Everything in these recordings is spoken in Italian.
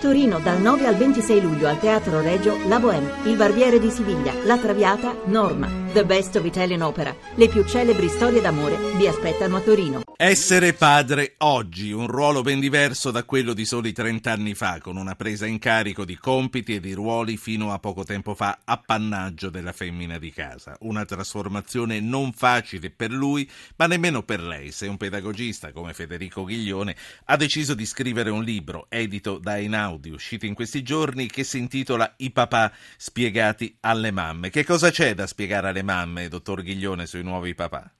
Torino dal 9 al 26 luglio al Teatro Regio La Bohème, Il Barbiere di Siviglia, La Traviata, Norma. The Best of Italian Opera. Le più celebri storie d'amore vi aspettano a Torino. Essere padre oggi, un ruolo ben diverso da quello di soli 30 anni fa, con una presa in carico di compiti e di ruoli fino a poco tempo fa appannaggio della femmina di casa. Una trasformazione non facile per lui, ma nemmeno per lei, se un pedagogista come Federico Ghiglione ha deciso di scrivere un libro edito da Einaudi, uscito in questi giorni, che si intitola I papà spiegati alle mamme. Che cosa c'è da spiegare alle dottor Ghiglione, sui nuovi papà?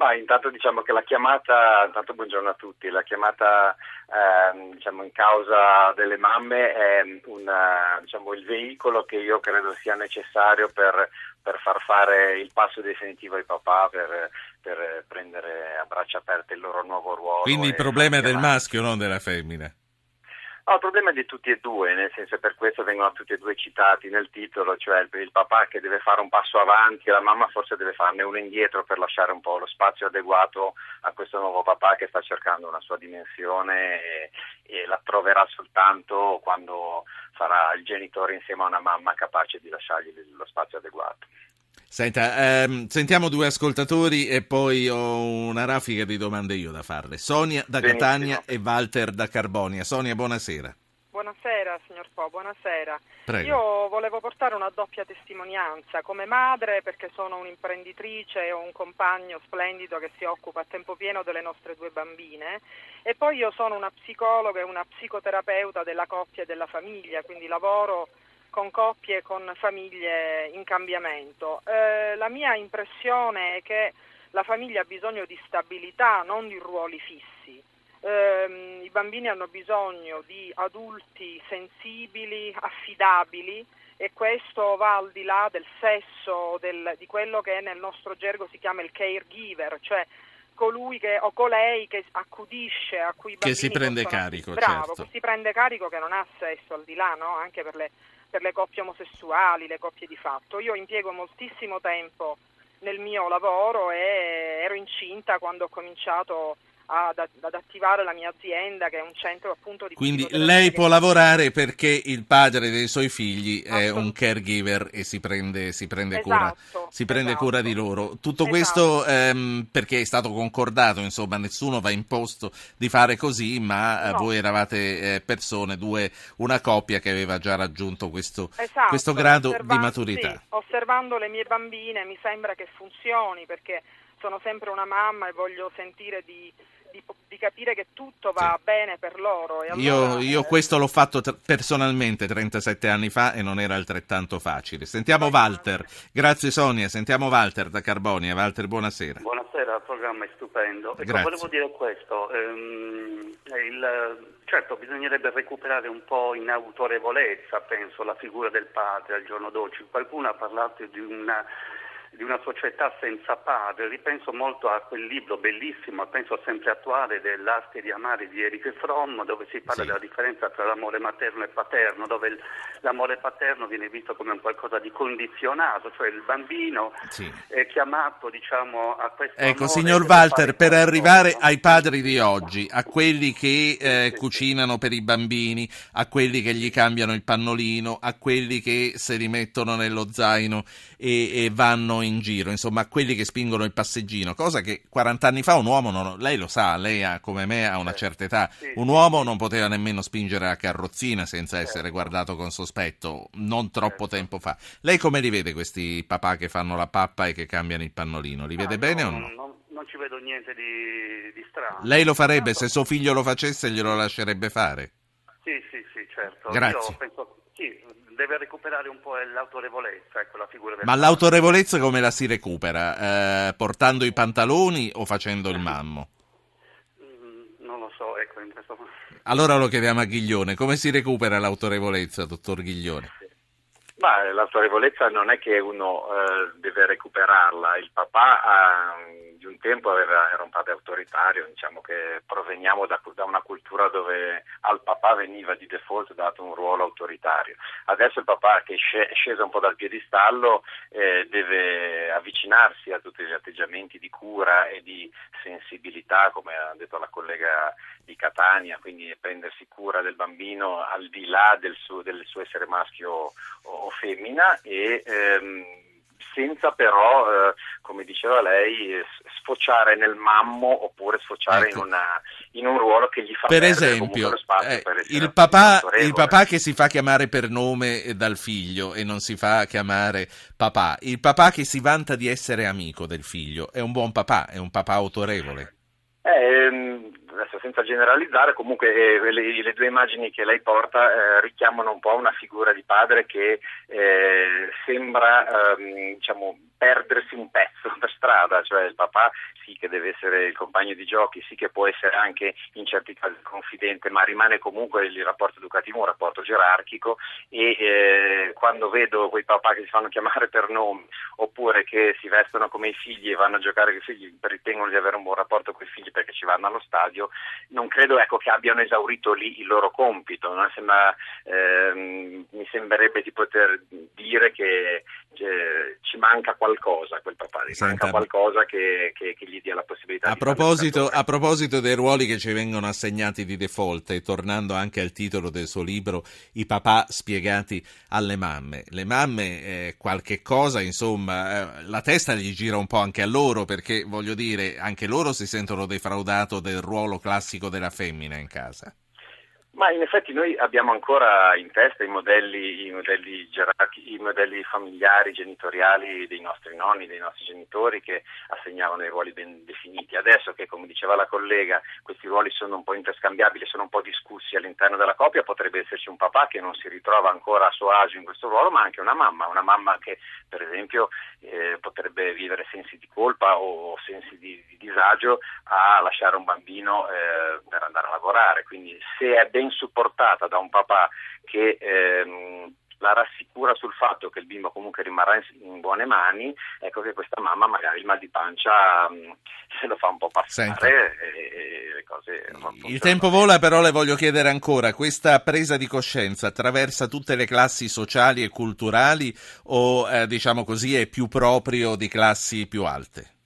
Ma intanto diciamo che la chiamata, intanto buongiorno a tutti, la chiamata eh, diciamo, in causa delle mamme è una, diciamo, il veicolo che io credo sia necessario per, per, far fare il passo definitivo ai papà, per, per prendere a braccia aperte il loro nuovo ruolo. Quindi il problema è del maschio, non della femmina. No, il problema è di tutti e due, nel senso che per questo vengono tutti e due citati nel titolo, cioè il, papà che deve fare un passo avanti e la mamma forse deve farne uno indietro per lasciare un po' lo spazio adeguato a questo nuovo papà che sta cercando una sua dimensione e, e la troverà soltanto quando sarà il genitore insieme a una mamma capace di lasciargli lo spazio adeguato. Senta, ehm, sentiamo due ascoltatori e poi ho una raffica di domande io da farle. Sonia da Benissimo. Catania e Walter da Carbonia. Sonia, buonasera. Buonasera signor Po, buonasera. Prego. Io volevo portare una doppia testimonianza come madre perché sono un'imprenditrice e ho un compagno splendido che si occupa a tempo pieno delle nostre due bambine e poi io sono una psicologa e una psicoterapeuta della coppia e della famiglia, quindi lavoro con coppie con famiglie in cambiamento. Eh, la mia impressione è che la famiglia ha bisogno di stabilità, non di ruoli fissi. Eh, I bambini hanno bisogno di adulti sensibili, affidabili e questo va al di là del sesso, del, di quello che nel nostro gergo si chiama il caregiver, cioè colui che, o colei che accudisce a cui che si prende possono, carico, bravo, certo. che si prende carico che non ha sesso al di là, no? anche per le per le coppie omosessuali, le coppie di fatto. Io impiego moltissimo tempo nel mio lavoro e ero incinta quando ho cominciato ad, ad, attivare la mia azienda che è un centro appunto di quindi lei può lavorare perché il padre dei suoi figli è un caregiver e si prende, si prende, esatto, cura, si prende esatto. cura di loro tutto esatto. questo ehm, perché è stato concordato insomma nessuno va imposto di fare così ma eh, no. voi eravate eh, persone due, una coppia che aveva già raggiunto questo, esatto, questo grado di maturità sì, osservando le mie bambine mi sembra che funzioni perché sono sempre una mamma e voglio sentire di di, di, capire che tutto va sì. bene per loro. Allora, io, io eh... questo l'ho fatto t- personalmente 37 anni fa e non era altrettanto facile. Sentiamo Walter. Grazie Sonia, sentiamo Walter da Carbonia. Walter, buonasera. Buonasera, il programma è stupendo. Ecco, volevo dire questo. Ehm, il, certo, bisognerebbe recuperare un po' in autorevolezza, penso, la figura del padre al giorno d'oggi. Qualcuno ha parlato di una di una società senza padre. Ripenso molto a quel libro bellissimo, penso sempre attuale, dell'arte di amare di Erich Fromm, dove si parla sì. della differenza tra l'amore materno e paterno, dove l'amore paterno viene visto come un qualcosa di condizionato, cioè il bambino sì. è chiamato diciamo, a questo... Ecco, signor Walter, per arrivare ai padri di oggi, a quelli che eh, cucinano per i bambini, a quelli che gli cambiano il pannolino, a quelli che se li mettono nello zaino e, e vanno in giro, insomma, quelli che spingono il passeggino, cosa che 40 anni fa un uomo, non, lei lo sa, lei ha, come me ha una certa età, un uomo non poteva nemmeno spingere la carrozzina senza essere guardato con sospetto, non troppo tempo fa. Lei come li vede questi papà che fanno la pappa e che cambiano il pannolino? Li vede ah, bene no, o no? Non, non ci vedo niente di, di strano. Lei lo farebbe, se suo figlio lo facesse glielo lascerebbe fare? Sì, sì, sì, certo. Grazie. Io penso, deve recuperare un po' l'autorevolezza, ecco, la figura del Ma padre. l'autorevolezza come la si recupera? Eh, portando i pantaloni o facendo il mammo? Mm, non lo so, ecco, in questo momento. Allora lo chiediamo a Ghiglione, come si recupera l'autorevolezza, dottor Ghiglione? Ma l'autorevolezza non è che uno eh, deve recuperarla, il papà ha di un tempo aveva, era un padre autoritario, diciamo che proveniamo da, da, una cultura dove al papà veniva di default dato un ruolo autoritario. Adesso il papà che è sceso un po' dal piedistallo eh, deve avvicinarsi a tutti gli atteggiamenti di cura e di sensibilità, come ha detto la collega di Catania, quindi prendersi cura del bambino al di là del suo, del suo essere maschio o, o femmina e ehm, senza però, eh, come diceva lei, sfociare nel mammo oppure sfociare ecco. in, una, in, un ruolo che gli fa per esempio, eh, per il, papà, il, papà, che si fa chiamare per nome dal figlio e non si fa chiamare papà, il papà che si vanta di essere amico del figlio, è un buon papà, è un papà autorevole. Eh, ehm, adesso senza generalizzare, comunque eh, le, le, due immagini che lei porta eh, richiamano un po' una figura di padre che eh, sembra ehm, diciamo, perdersi un pezzo per strada, cioè il papà sì che deve essere il compagno di giochi, sì che può essere anche in certi casi confidente, ma rimane comunque il rapporto educativo un rapporto gerarchico e eh, quando vedo quei papà che si fanno chiamare per nome oppure che si vestono come i figli e vanno a giocare con i figli, ritengono di avere un buon rapporto con i figli perché ci vanno allo stadio, non credo ecco, che abbiano esaurito lì il loro compito, sembra, ehm, mi sembrerebbe di poter dire che eh, ci manca qualcosa a quel papà, ci manca qualcosa che, che, che, gli dia la possibilità a di proposito, a proposito dei ruoli che ci vengono assegnati di default e tornando anche al titolo del suo libro I papà spiegati alle mamme. Le mamme eh, qualche cosa insomma eh, la testa gli gira un po' anche a loro perché voglio dire anche loro si sentono defraudato del ruolo classico della femmina in casa ma in effetti noi abbiamo ancora in testa i modelli, i modelli, i modelli familiari, genitoriali dei nostri nonni, dei nostri genitori che assegnavano i ruoli ben definiti. Adesso che, come diceva la collega, questi ruoli sono un po' interscambiabili, sono un po' discussi all'interno della coppia, potrebbe esserci un papà che non si ritrova ancora a suo agio in questo ruolo, ma anche una mamma, una mamma che per esempio eh, potrebbe vivere sensi di colpa o sensi di, di disagio a lasciare un bambino eh, per andare a lavorare. Quindi se è ben supportata da un papà che ehm, la rassicura sul fatto che il bimbo comunque rimarrà in, buone mani, ecco che questa mamma magari il mal di pancia mh, se lo fa un po' passare e, e, le cose Il tempo vola, però le voglio chiedere ancora, questa presa di coscienza attraversa tutte le classi sociali e culturali o eh, diciamo così è più proprio di classi più alte?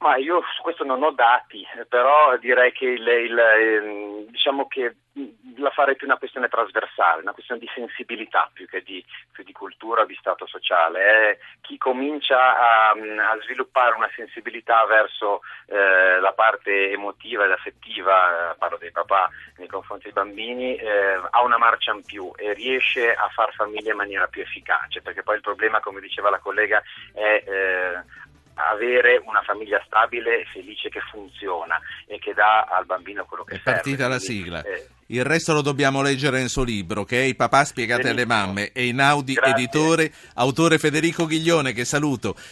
Ma io su questo non ho dati, però direi che il, il, ehm, diciamo che la farei più una questione trasversale, una questione di sensibilità più che di, più di cultura di stato sociale. È chi comincia a, a, sviluppare una sensibilità verso eh, la parte emotiva ed affettiva, parlo dei papà nei confronti dei bambini, eh, ha una marcia in più e riesce a far famiglia in maniera più efficace, perché poi il problema, come diceva la collega, è eh, avere una famiglia stabile, felice, che funziona e che dà al bambino quello che è serve. È partita la sigla. Eh, il resto lo dobbiamo leggere nel suo libro, che è I papà spiegati alle mamme, e Inaudi Grazie. editore, autore Federico Ghiglione, che saluto.